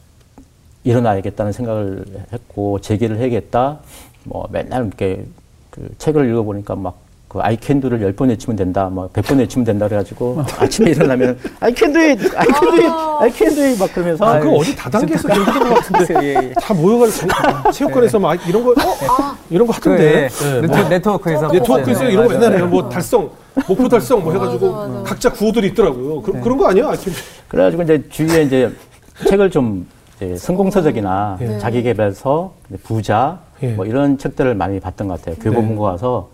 일어나야겠다는 생각을 했고 재기를 해야겠다. 뭐 맨날 이렇게 그 책을 읽어보니까 막 그 I can do를 열 번 외치면 된다, 뭐 백 번 외치면 된다 그래가지고 아침에 일어나면 I can do it, I can do it, I can do it 막 그러면서 아, 그거 어디 다단계에서 얘기하는 것 같은데 예, 예. 다 모여가지고 장- 체육관에서 막 이런 거 어? 이런 거 하던데. 그, 예. 예, 네트, 뭐 네트워크에서 네트워크에서 네, 이런 거 해요. 뭐 달성, 목표 달성 뭐 해가지고 맞아, 맞아. 각자 구호들이 있더라고요. 그, 네. 그런 거 아니야? 하여튼 그래가지고 이제 주위에 이제 책을 좀 이제 성공서적이나 네. 자기개발서, 부자 예. 뭐 이런 책들을 많이 봤던 것 같아요. 교보문고 가서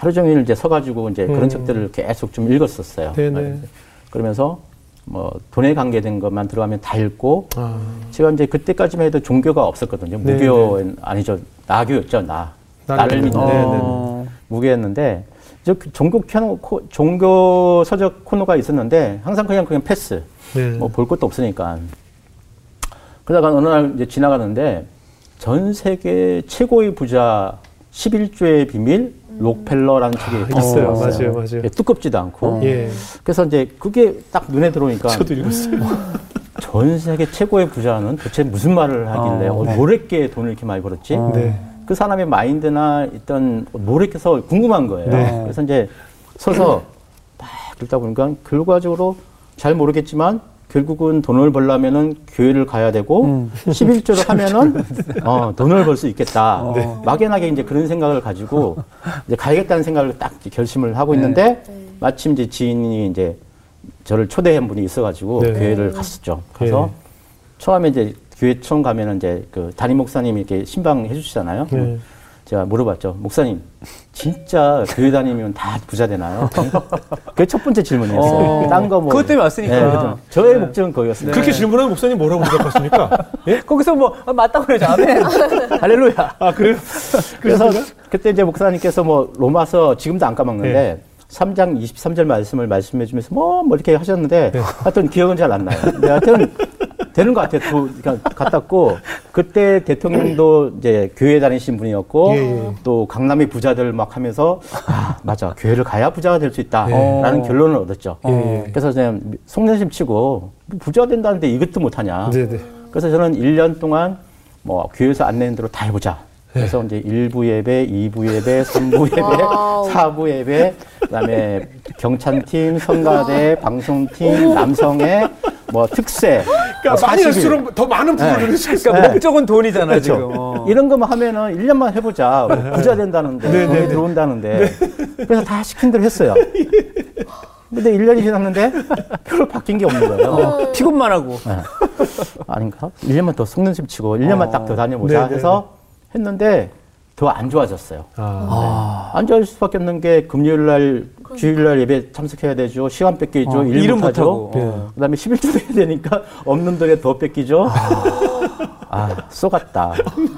하루 종일 이제 서가지고 이제 음. 그런 책들을 계속 좀 읽었었어요. 네네. 그러면서 뭐 돈에 관계된 것만 들어가면 다 읽고 아, 제가 이제 그때까지만 해도 종교가 없었거든요. 네, 무교 아니죠 나교였죠 나 나를 믿는. 믿는 네, 네, 어, 무교였는데 저 종교 코, 코, 종교 서적 코너가 있었는데 항상 그냥 그냥 패스 네. 뭐볼 것도 없으니까 그러다가 어느 날 이제 지나가는데 전 세계 최고의 부자 11조의 비밀 록펠러라는 책이 아, 있어요. 맞아요, 맞아요. 예, 두껍지도 않고 예. 그래서 이제 그게 딱 눈에 들어오니까 저도 읽었어요. 전 세계 최고의 부자는 도대체 무슨 말을 하길래 어, 어, 네. 뭐랬게 돈을 이렇게 많이 벌었지? 어. 네. 그 사람의 마인드나 있던 뭐랬게서 궁금한 거예요. 네. 그래서 이제 서서 막 읽다 보니까 결과적으로 잘 모르겠지만 결국은 돈을 벌려면은 교회를 가야 되고 음. 11조를 하면은 어, 돈을 벌 수 있겠다. 네. 막연하게 이제 그런 생각을 가지고 이제 가야겠다는 생각을 딱 이제 결심을 하고 있는데 마침 이제 지인이 이제 저를 초대한 분이 있어가지고 네. 교회를 갔었죠. 가서 예. 처음에 이제 교회 처음 가면은 이제 그 담임 목사님이 이렇게 신방 해 주시잖아요. 네. 제가 물어봤죠. 목사님, 진짜 교회 다니면 다 부자 되나요? 그게 첫 번째 질문이었어요. 어. 딴거 뭐. 그것 때문에 왔으니까. 그죠. 저의 네. 목적은 거기였어요. 그렇게 질문하면 목사님 뭐라고 대답하십니까? 예? 거기서 뭐 아, 맞다고 그러죠. 아멘. 할렐루야. 아 그래요? 그래서 그때 이제 목사님께서 뭐 로마서 지금도 안 까먹는데 네. 3장 23절 말씀을 말씀해 주면서 뭐, 뭐 이렇게 하셨는데 네. 하여튼 기억은 잘 안 나요. 근데 하여튼 되는 것 같아요. 또 그러니까 갔다고 그때 대통령도 이제 교회 다니신 분이었고 예, 예. 또 강남의 부자들 막 하면서 아 맞아 교회를 가야 부자가 될 수 있다라는 네. 결론을 얻었죠. 예, 예. 그래서 그냥 속는 셈 치고 뭐 부자 된다는데 이것도 못하냐. 네네. 그래서 저는 1년 동안 뭐 교회에서 안내는 대로 다 해보자. 그래서 이제 1부 예배, 2부 예배, 3부 예배, 와우. 4부 예배, 그다음에 찬양팀, 성가대, 방송팀, 남성회, 뭐 특세. 그러니까 뭐 많이 40일. 할수록 더 많은 부를 늘릴 그러니까 목적은 돈이잖아 그렇죠. 지금. 어. 이런 것만 하면은 1년만 해보자. 뭐 부자 된다는데, 네, 네, 돈이 네. 들어온다는데. 그래서 다 시킨 대로 했어요. 근데 1년이 지났는데 별로 바뀐 게 없는 거예요. 어, 피곤만 하고. 네. 아닌가? 1년만 더셈 치고 1년만 어. 딱더 다녀보자 네네. 해서 했는데 더 안 좋아졌어요. 아, 안 좋아질 수밖에 없는 게 금요일 날, 주일 날 예배 참석해야 되죠. 시간 뺏기죠. 어, 일 못하죠. 못하고. 네. 어. 그다음에 11조 해야 되니까 없는 돈에 더 뺏기죠. 아, 쏘갔다.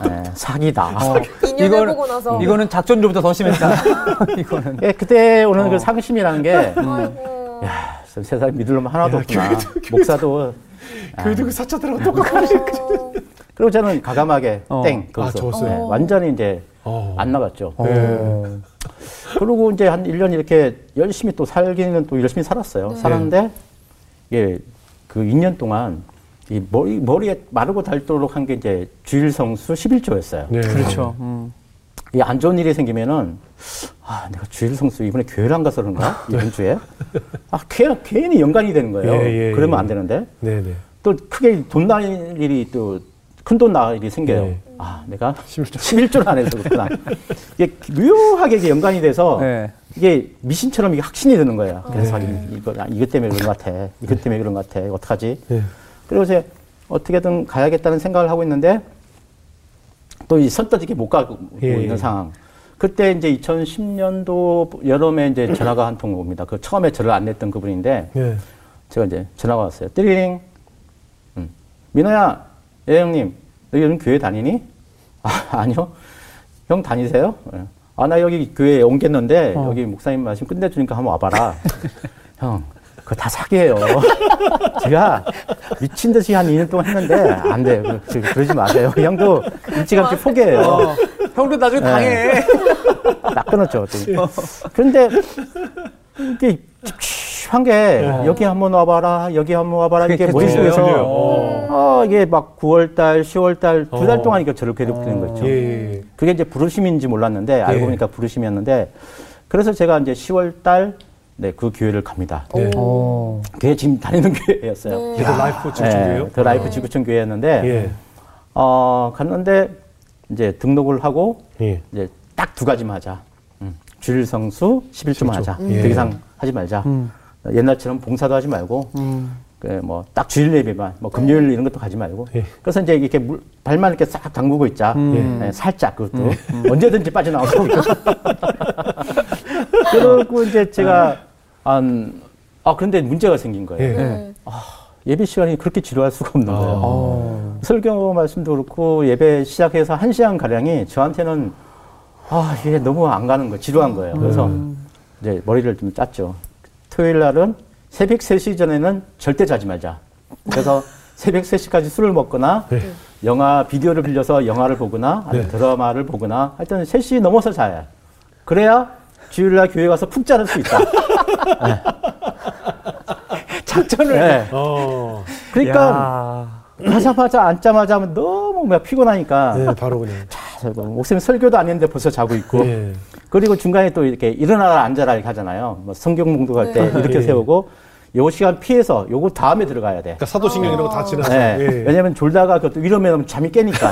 예, 사기다. 어, 2년 이거는- 해보고 나서 이거는 작전조보다 더 심했다. 이거는. 예, 그때 오는 어. 그 상심이라는 게 아이고. 야, 세상에 믿을 놈 하나도 야, 없구나. 교회도- 목사도 그래도 그 사자들하고 똑같고. 그리고 저는 가감하게 어. 땡 아, 거기서 적었어요? 예, 완전히 이제 어. 안 나갔죠. 어. 그리고 이제 한 1년 이렇게 열심히 또 살기는 또 열심히 살았어요. 네. 살았는데, 예, 그 2년 동안 이 머리, 머리에 마르고 닳도록 한 게 이제 주일성수 11조였어요. 네. 그렇죠. 음. 이안 좋은 일이 생기면은, 아, 내가 주일성수 이번에 교회를 안 가서 그런가? 이번 주에? 아, 괜, 괜히 연관이 되는 거예요. 예, 예, 그러면 예. 안 되는데. 네네. 또 크게 돈 날 일이 또 큰돈날 일이 생겨요. 네. 아, 내가 11조. 11조를 안 해서 그렇구나. 이게 묘하게 이게 연관이 돼서 네. 이게 미신처럼 이게 확신이 드는 거예요. 그래서 네. 이- 이거, 아, 이것 때문에 그런 것 같아. 이것 때문에 그런 것 같아. 어떡하지? 네. 그리고 이제 어떻게든 가야겠다는 생각을 하고 있는데 또 이 선뜻 이게 못 가고 예, 있는 예. 상황. 그때 이제 2010년도 여름에 이제 전화가 한 통 옵니다. 그 처음에 저를 안 냈던 그분인데 네. 제가 이제 전화가 왔어요. 띠링. 음. 민호야, 예, 형님. 너 요즘 교회 다니니? 아, 아니요. 형 다니세요? 예. 아, 나 여기 교회에 옮겼는데, 어. 여기 목사님 말씀 끝내주니까 한번 와봐라. 형, 그거 다 사기예요. 제가 미친 듯이 한 2년 동안 했는데, 안 돼. 그, 그, 그러지 마세요. 형도 일찌감치 포기해요. 어. 형도 나중에 네. 당해. 딱 끊었죠. 또. 그런데 이게 찝찝한 게 여기 한번 와봐라, 여기 한번 와봐라 이게 머릿속에서. 아 이게 막 9월달, 10월달 두달 어. 동안 이거 저를 괴롭히는 거죠. 예, 예. 그게 이제 부르심인지 몰랐는데 알고 예. 보니까 부르심이었는데 그래서 제가 이제 10월달 네, 그 교회를 갑니다. 네. 어. 그게 지금 다니는 교회였어요. 네. 그래도 라이프 지구촌이에요? 네, 그 라이프 지구촌 교회였는데 예. 어, 갔는데 이제 등록을 하고 예. 이제 딱 두 가지만 하자. 음. 주일 성수 11조만 하자. 예. 더 이상 하지 말자. 음. 옛날처럼 봉사도 하지 말고 음. 그뭐딱 주일 예배만 뭐 금요일 이런 것도 가지 말고. 예. 그래서 이제 이렇게 물, 발만 이렇게 싹 담그고 있자. 음. 네, 살짝 그것도 언제든지 빠져나오고. 그리고 이제 제가 한 아, 그런데 문제가 생긴 거예요. 예. 네. 예배 시간이 그렇게 지루할 수가 없는 아. 거예요. 어. 설교 말씀도 그렇고 예배 시작해서 한 시간 가량이 저한테는 아 이게 너무 안 가는 거예요. 지루한 거예요. 그래서 이제 머리를 좀 짰죠. 토요일 날은 새벽 3시 전에는 절대 자지 말자. 그래서 새벽 3시까지 술을 먹거나 네. 영화 비디오를 빌려서 영화를 보거나 아니면 네. 드라마를 보거나 하여튼 3시 넘어서 자야. 그래야 주일날 교회 가서 푹 자를 수 있다. 작전을. 네. 어. 그러니까 가자마자 앉자마자 하면 너무 막 피곤하니까 네, 바로 그냥. 그래서 목사님 설교도 안 했는데 벌써 자고 있고 예. 그리고 중간에 또 이렇게 일어나라 앉아라 이렇게 하잖아요. 뭐 성경 봉독할 때 네. 이렇게 예. 세우고 요 시간 피해서 요거 다음에 들어가야 돼. 그러니까 사도신경 이런 거 다 지나서. 네. 예. 왜냐면 졸다가 그것도 위로면 잠이 깨니까.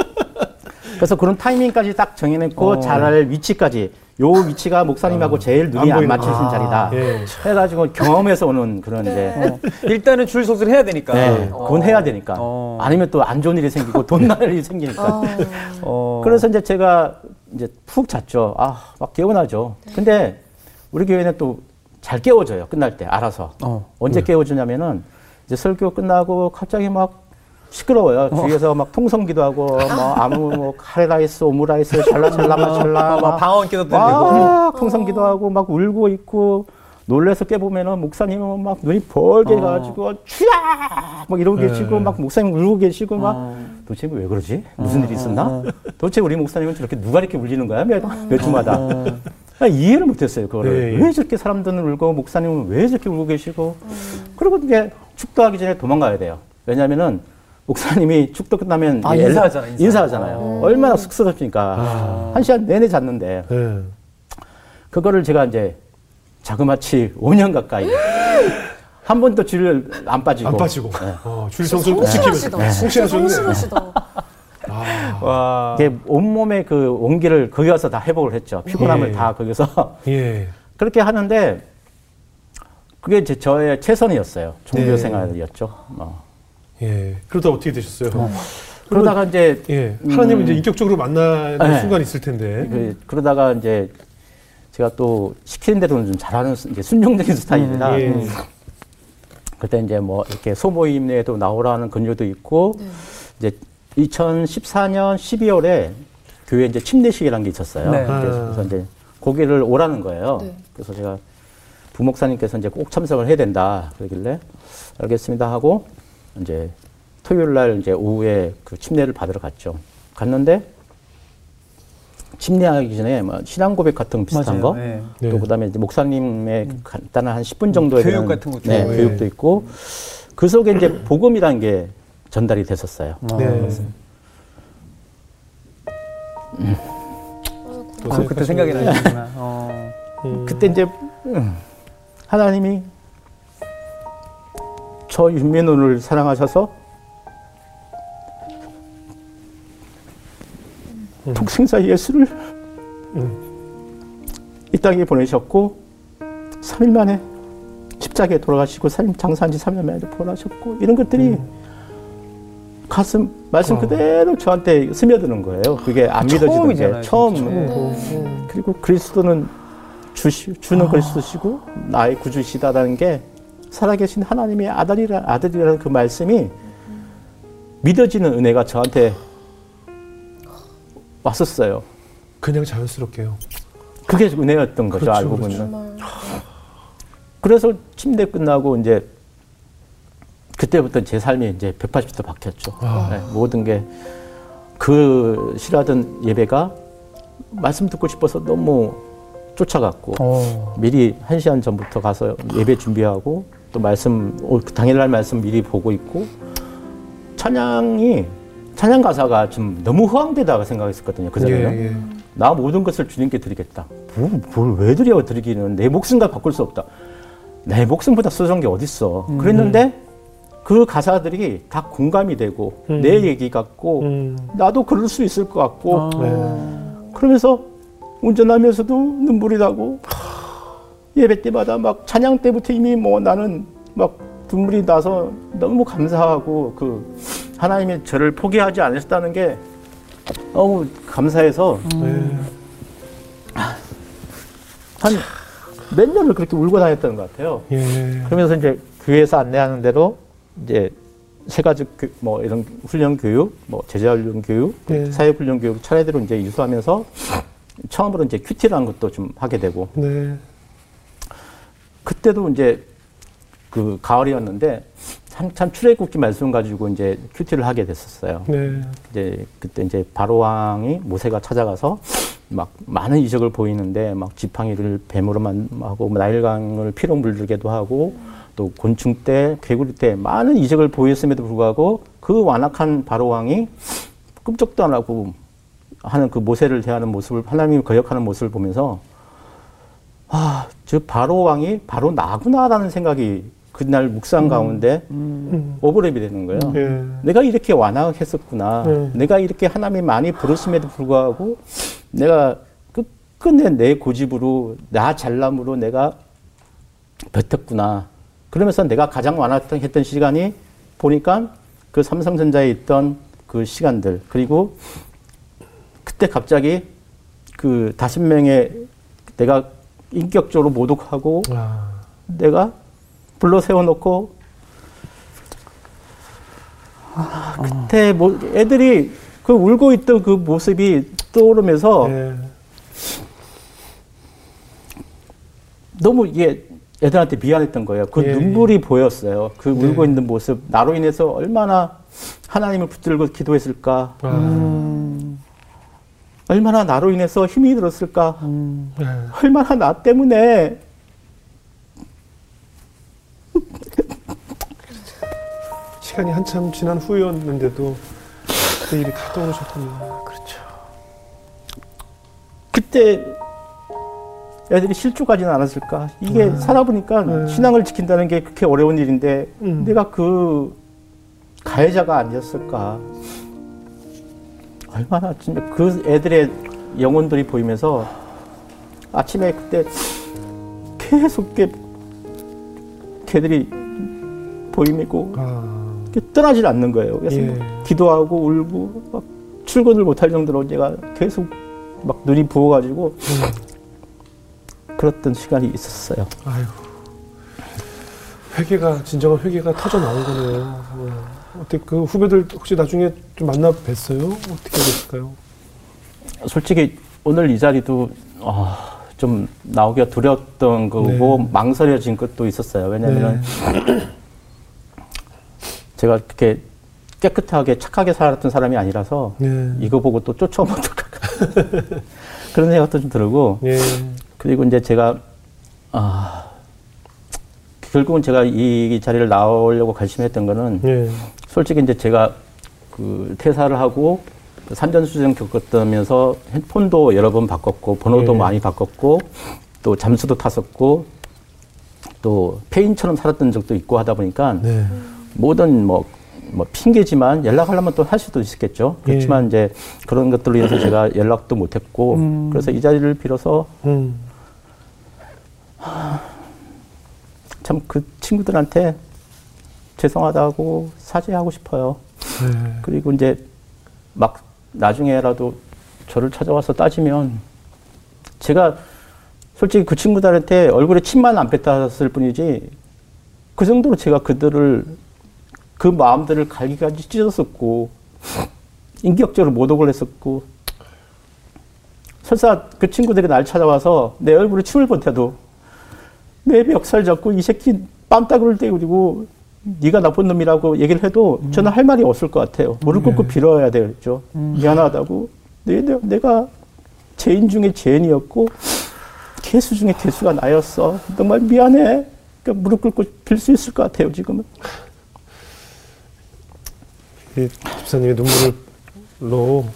그래서 그런 타이밍까지 딱 정해놓고 어. 잘할 위치까지 요 위치가 목사님하고 제일 눈이 안 안, 맞춰진 아. 자리다. 예. 해가지고 경험에서 오는 그런 네. 이제 어. 일단은 줄 소수를 해야 되니까. 네, 그건 해야 되니까. 어. 아니면 또 안 좋은 일이 생기고 돈 날 일이 생기니까. 어. 어. 그래서 이제 제가 이제 푹 잤죠. 아, 막 개운하죠. 근데 우리 교회는 또 잘 깨워줘요. 끝날 때 알아서. 어. 언제 깨워주냐면은 이제 설교 끝나고 갑자기 막 시끄러워요. 주위에서 막 통성기도 하고 뭐 아무 뭐 카레라이스, 오므라이스, 샬라샬라 마샬라 막 방언 기도 들리고. 막 통성기도 하고 막 울고 있고 놀래서 깨보면은 목사님은 막 눈이 벌게 어. 가지고 주야 막 이러고 네. 계시고 막 목사님 울고 계시고 막 어. 도대체 왜 그러지? 무슨 일이 있었나? 도대체 우리 목사님은 저렇게 누가 이렇게 울리는 거야? 몇, 몇 주마다. 아, 이해를 못했어요, 그거를. 네. 왜 저렇게 사람들은 울고, 목사님은 왜 저렇게 울고 계시고. 그리고 이제 축도하기 전에 도망가야 돼요. 왜냐면은, 목사님이 축도 끝나면 아, 인사하잖아, 인사. 인사하잖아요. 얼마나 쑥스럽습니까. 아. 한 시간 내내 잤는데, 예. 그거를 제가 이제 자그마치 5년 가까이 한 번도 줄을 안 빠지고. 안 빠지고. 네. 어, 줄 성수를 꼭 성실하시다. 아. 와. 이게 온몸의 그 온기를 거기 가서 다 회복을 했죠. 피곤함을 예. 다 거기서 예. 그렇게 하는데 그게 제 저의 최선이었어요. 종교 네. 생활이었죠. 어. 예. 그러다 어떻게 되셨어요? 그러다가 이제 예. 하나님을 음. 이제 인격적으로 만나는 네. 순간이 있을 텐데. 그, 그러다가 이제 제가 또 시키는 대로는 좀 잘하는 수- 이제 순종적인 스타일이라 예. 음. 그때 이제 뭐 이렇게 소모임에도 나오라는 근유도 있고 네. 이제 2014년 12월에 교회 이제 침례식이라는 게 있었어요. 네. 그래서, 아. 그래서 이제 거기를 오라는 거예요. 네. 그래서 제가 부목사님께서 이제 꼭 참석을 해야 된다 그러길래 알겠습니다 하고 이제 토요일 날 이제 오후에 그 침례를 받으러 갔죠. 갔는데 침례하기 전에 뭐 신앙 고백 같은 거 비슷한 맞아요. 거, 네. 네. 또 그다음에 이제 목사님의 간단한 한 10분 정도의 교육 그런, 같은 것도 네, 있고. 교육도 있고 그 속에 이제 복음이라는 게 전달이 됐었어요. 네. 또 아, 그때 생각이. 나시구나. 어. 음. 그때 이제 음, 하나님이 저 윤민호를 사랑하셔서 음. 독생자 예수를 이 땅에 보내셨고 3일 만에 십자가에 돌아가시고 살 장사한 지 3년 만에 부활하셨고 이런 것들이 가슴 말씀 어. 그대로 저한테 스며드는 거예요. 그게 안 믿어지는 처음이잖아요, 게 처음. 네. 그리고 그리스도는 주시, 주는 아. 그리스도시고 나의 구주시다라는 게 살아계신 하나님의 아들이라 아들이라는 그 말씀이 믿어지는 은혜가 저한테 왔었어요. 그냥 자연스럽게요. 그게 은혜였던 거죠 그렇죠, 알고 그렇죠. 보면. 그래서 침대 끝나고 이제 그때부터 제 삶이 이제 180도 바뀌었죠. 아. 네, 모든 게 그 싫어하던 예배가 말씀 듣고 싶어서 너무 쫓아갔고 어. 미리 한 시간 전부터 가서 예배 준비하고 또 말씀 당일날 말씀 미리 보고 있고 찬양이 찬양 가사가 좀 너무 허황되다고 생각했었거든요. 그 전에는 예, 예. 나 모든 것을 주님께 드리겠다. 뭘왜 드려 드리기는 내 목숨과 바꿀 수 없다. 내 목숨보다 소중한 게 어딨어. 그랬는데 그 가사들이 다 공감이 되고 음. 내 얘기 같고 음. 나도 그럴 수 있을 것 같고 아. 네. 그러면서 운전하면서도 눈물이 나고 예배 때마다 막 찬양 때부터 이미 뭐 나는 막 눈물이 나서 너무 감사하고 그 하나님이 저를 포기하지 않으셨다는 게 너무 감사해서 네. 한몇 년을 그렇게 울고 다녔던 것 같아요. 예. 그러면서 이제 교회에서 안내하는 대로 이제 세 가지 교- 뭐 이런 훈련 교육, 뭐 제자 훈련 교육, 네. 사회 훈련 교육 차례대로 이제 이수하면서 처음으로 이제 QT라는 것도 좀 하게 되고 네. 그때도 이제 그 가을이었는데 한참 출애굽기 말씀 가지고 이제 QT를 하게 됐었어요. 네. 이제 그때 이제 바로 왕이 모세가 찾아가서 막 많은 이적을 보이는데 막 지팡이를 뱀으로 변하고 뭐 나일강을 피로 물들게도 하고 또 곤충 떼 개구리 떼 많은 이적을 보였음에도 불구하고 그 완악한 바로 왕이 끔찍도 안 하고 하는 그 모세를 대하는 모습을 하나님이 거역하는 모습을 보면서 아, 저 바로 왕이 바로 나구나라는 생각이 그날 묵상 가운데 음. 오버랩이 되는 거예요. 예. 내가 이렇게 완악했었구나. 네. 내가 이렇게 하나님이 많이 부르심에도 불구하고 내가 끝끝내 내 고집으로 나 잘남으로 내가 버텼구나. 그러면서 내가 가장 완악했던 시간이 보니까 그 삼성전자에 있던 그 시간들 그리고 그때 갑자기 그 다섯 명의 내가 인격적으로 모독하고 아. 내가 불러 세워놓고 아, 그때 뭐 애들이 그 울고 있던 그 모습이 떠오르면서 예. 너무 이게 애들한테 미안했던 거예요. 그 예, 눈물이 보였어요. 그 네. 울고 있는 모습 나로 인해서 얼마나 하나님을 붙들고 기도했을까. 아. 얼마나 나로 인해서 힘이 들었을까. 예. 얼마나 나 때문에 시간이 한참 지난 후였는데도 그 일이 다 떠오르셨군요. 그때 애들이 실족하지는 않았을까? 이게 음. 살아보니까 음. 신앙을 지킨다는 게 그렇게 어려운 일인데 음. 내가 그 가해자가 아니었을까? 얼마나 진짜 그 애들의 영혼들이 보이면서 아침에 그때 계속 게 걔들이 보이고 아. 떠나질 않는 거예요. 그래서 예. 기도하고 울고 막 출근을 못할 정도로 제가 계속 막 눈이 부어가지고 그랬던 시간이 있었어요. 아이고. 회개가 진정한 회개가 터져 나온 거네요. 어. 어떻게 그 후배들 혹시 나중에 좀 만나 뵀어요? 어떻게 됐을까요? 솔직히 오늘 이 자리도 아, 좀 나오기가 두려웠던 거고 네. 망설여진 것도 있었어요. 왜냐하면 제가 그렇게 깨끗하게 착하게 살았던 사람이 아니라서 네. 이거 보고 또 쫓아오면 어떡할까 그런 생각도 좀 들고 예. 그리고 이제 제가 아 결국은 제가 이 자리를 나오려고 결심했던 거는 예. 솔직히 이제 제가 그 퇴사를 하고 그 산전수전 겪었다면서 핸폰도 여러 번 바꿨고 번호도 예. 많이 바꿨고 또 잠수도 탔었고 또 폐인처럼 살았던 적도 있고 하다 보니까 네. 모든 뭐, 뭐 핑계지만 연락하려면 또 할 수도 있었겠죠. 그렇지만 이제 그런 것들로 인해서 제가 연락도 못했고 그래서 이 자리를 빌어서 음. 참 그 친구들한테 죄송하다고 사죄하고 싶어요. 네. 그리고 이제 막 나중에라도 저를 찾아와서 따지면 제가 솔직히 그 친구들한테 얼굴에 침만 안 뱉었을 뿐이지 그 정도로 제가 그들을 그 마음들을 갈기갈기 찢었었고 인격적으로 모독을 했었고 설사 그 친구들이 날 찾아와서 내 얼굴에 침을 뱉어도 내 멱살 잡고 이 새끼 뺨따구를 때리고 네가 나쁜 놈이라고 얘기를 해도 저는 할 말이 없을 것 같아요. 무릎 꿇고 빌어야 되겠죠. 미안하다고. 내, 내, 내가 죄인 중에 죄인이었고 개수 중에 개수가 나였어. 정말 미안해. 그러니까 무릎 꿇고 빌 수 있을 것 같아요. 지금은. 이 집사님의 눈물로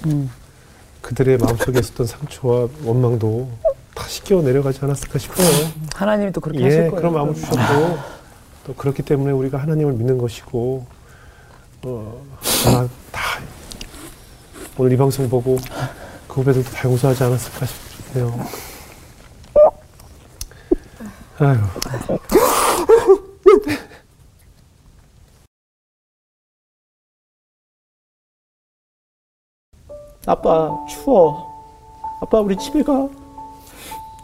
그들의 마음속에 있었던 상처와 원망도 다 씻겨 내려가지 않았을까 싶어요. 하나님이 또 그렇게 하실 예, 거예요. 그런 마음을 주셨고 또 그렇기 때문에 우리가 하나님을 믿는 것이고 어, 아마 다 오늘 이 방송 보고 그 후배들도 다 용서하지 않았을까 싶네요. 아유. 아빠 추워. 아빠 우리 집에 가.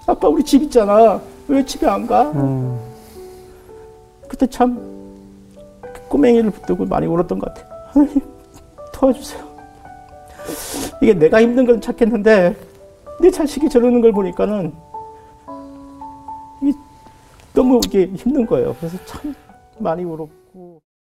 아빠 우리 집 있잖아. 왜 집에 안 가? 그때 참 꼬맹이를 붙들고 많이 울었던 것 같아. 하나님 도와주세요. 이게 내가 힘든 건 찾겠는데 내 자식이 저러는 걸 보니까는 너무 이게 힘든 거예요. 그래서 참 많이 울었고.